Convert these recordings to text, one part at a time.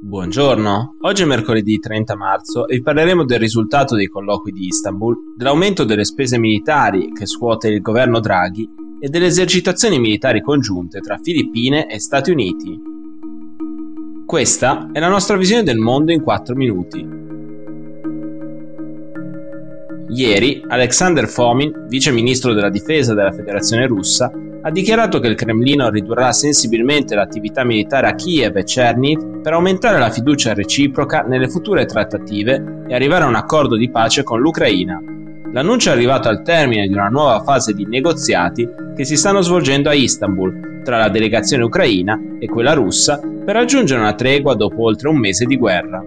Buongiorno, oggi è mercoledì 30 marzo e vi parleremo del risultato dei colloqui di Istanbul, dell'aumento delle spese militari che scuote il governo Draghi e delle esercitazioni militari congiunte tra Filippine e Stati Uniti. Questa è la nostra visione del mondo in 4 minuti. Ieri Alexander Fomin, vice ministro della difesa della Federazione russa, ha dichiarato che il Cremlino ridurrà sensibilmente l'attività militare a Kiev e Cherniv per aumentare la fiducia reciproca nelle future trattative e arrivare a un accordo di pace con l'Ucraina. L'annuncio è arrivato al termine di una nuova fase di negoziati che si stanno svolgendo a Istanbul tra la delegazione ucraina e quella russa per raggiungere una tregua dopo oltre un mese di guerra.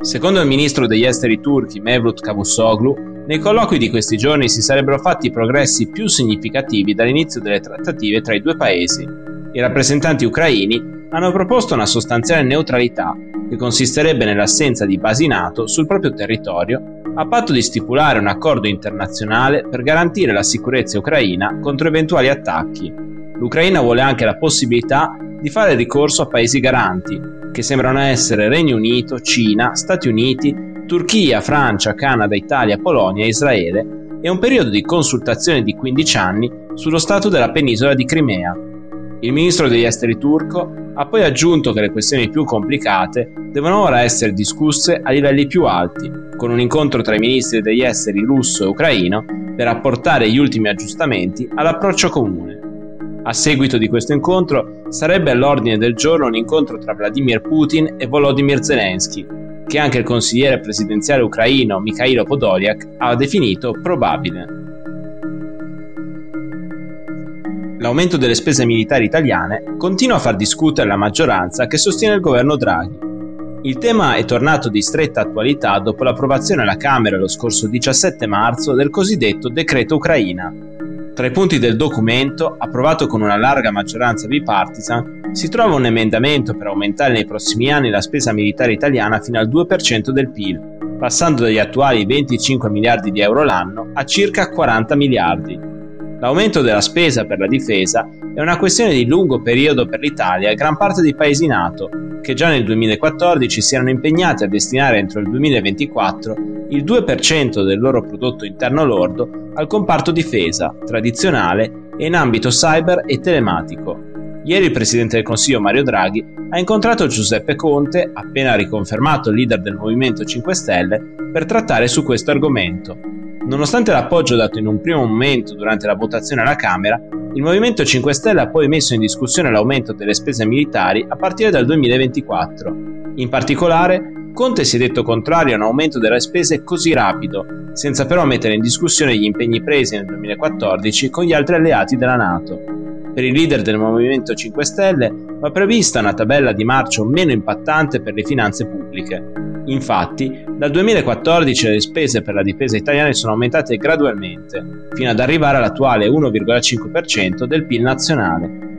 Secondo il ministro degli esteri turchi Mevlut Cavusoglu, nei colloqui di questi giorni si sarebbero fatti progressi più significativi dall'inizio delle trattative tra i due paesi. I rappresentanti ucraini hanno proposto una sostanziale neutralità che consisterebbe nell'assenza di basi NATO sul proprio territorio a patto di stipulare un accordo internazionale per garantire la sicurezza ucraina contro eventuali attacchi. L'Ucraina vuole anche la possibilità di fare ricorso a paesi garanti, che sembrano essere Regno Unito, Cina, Stati Uniti Turchia, Francia, Canada, Italia, Polonia e Israele e un periodo di consultazione di 15 anni sullo stato della penisola di Crimea. Il ministro degli esteri turco ha poi aggiunto che le questioni più complicate devono ora essere discusse a livelli più alti, con un incontro tra i ministri degli esteri russo e ucraino per apportare gli ultimi aggiustamenti all'approccio comune. A seguito di questo incontro sarebbe all'ordine del giorno un incontro tra Vladimir Putin e Volodymyr Zelensky, che anche il consigliere presidenziale ucraino Mikhailo Podolyak ha definito probabile. L'aumento delle spese militari italiane continua a far discutere la maggioranza che sostiene il governo Draghi. Il tema è tornato di stretta attualità dopo l'approvazione alla Camera lo scorso 17 marzo del cosiddetto decreto Ucraina, tra i punti del documento, approvato con una larga maggioranza bipartisan, si trova un emendamento per aumentare nei prossimi anni la spesa militare italiana fino al 2% del PIL, passando dagli attuali 25 miliardi di euro l'anno a circa 40 miliardi. L'aumento della spesa per la difesa è una questione di lungo periodo per l'Italia e gran parte dei paesi NATO, che già nel 2014 si erano impegnati a destinare entro il 2024 il 2% del loro prodotto interno lordo al comparto difesa, tradizionale e in ambito cyber e telematico. Ieri il Presidente del Consiglio Mario Draghi ha incontrato Giuseppe Conte, appena riconfermato leader del Movimento 5 Stelle, per trattare su questo argomento. Nonostante l'appoggio dato in un primo momento durante la votazione alla Camera, il Movimento 5 Stelle ha poi messo in discussione l'aumento delle spese militari a partire dal 2024. In particolare, Conte si è detto contrario a un aumento delle spese così rapido, senza però mettere in discussione gli impegni presi nel 2014 con gli altri alleati della Nato. Per il leader del Movimento 5 Stelle va prevista una tabella di marcio meno impattante per le finanze pubbliche. Infatti, dal 2014 le spese per la difesa italiana sono aumentate gradualmente, fino ad arrivare all'attuale 1,5% del PIL nazionale,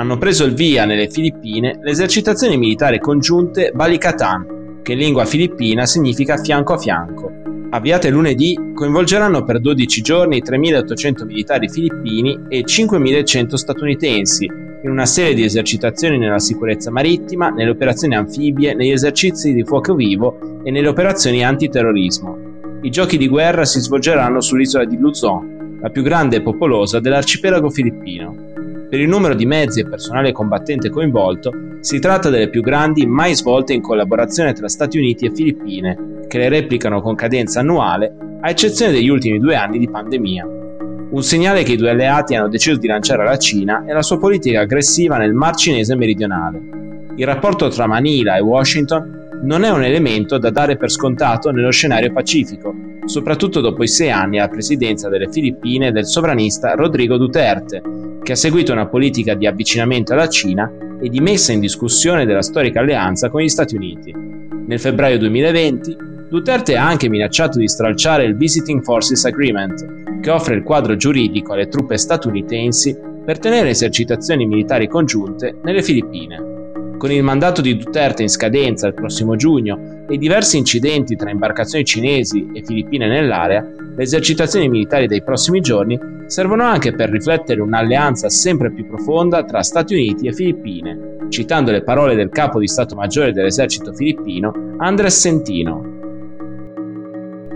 hanno preso il via nelle Filippine le esercitazioni militari congiunte Balikatan, che in lingua filippina significa fianco a fianco. Avviate lunedì, coinvolgeranno per 12 giorni 3.800 militari filippini e 5.100 statunitensi in una serie di esercitazioni nella sicurezza marittima, nelle operazioni anfibie, negli esercizi di fuoco vivo e nelle operazioni antiterrorismo. I giochi di guerra si svolgeranno sull'isola di Luzon, la più grande e popolosa dell'arcipelago filippino. Per il numero di mezzi e personale combattente coinvolto, si tratta delle più grandi mai svolte in collaborazione tra Stati Uniti e Filippine, che le replicano con cadenza annuale, a eccezione degli ultimi due anni di pandemia. Un segnale che i due alleati hanno deciso di lanciare alla Cina è la sua politica aggressiva nel Mar Cinese meridionale. Il rapporto tra Manila e Washington non è un elemento da dare per scontato nello scenario pacifico, soprattutto dopo i sei anni alla presidenza delle Filippine del sovranista Rodrigo Duterte, che ha seguito una politica di avvicinamento alla Cina e di messa in discussione della storica alleanza con gli Stati Uniti. Nel febbraio 2020, Duterte ha anche minacciato di stralciare il Visiting Forces Agreement, che offre il quadro giuridico alle truppe statunitensi per tenere esercitazioni militari congiunte nelle Filippine. Con il mandato di Duterte in scadenza il prossimo giugno e diversi incidenti tra imbarcazioni cinesi e filippine nell'area, le esercitazioni militari dei prossimi giorni servono anche per riflettere un'alleanza sempre più profonda tra Stati Uniti e Filippine citando le parole del capo di Stato Maggiore dell'esercito filippino, Andres Sentino.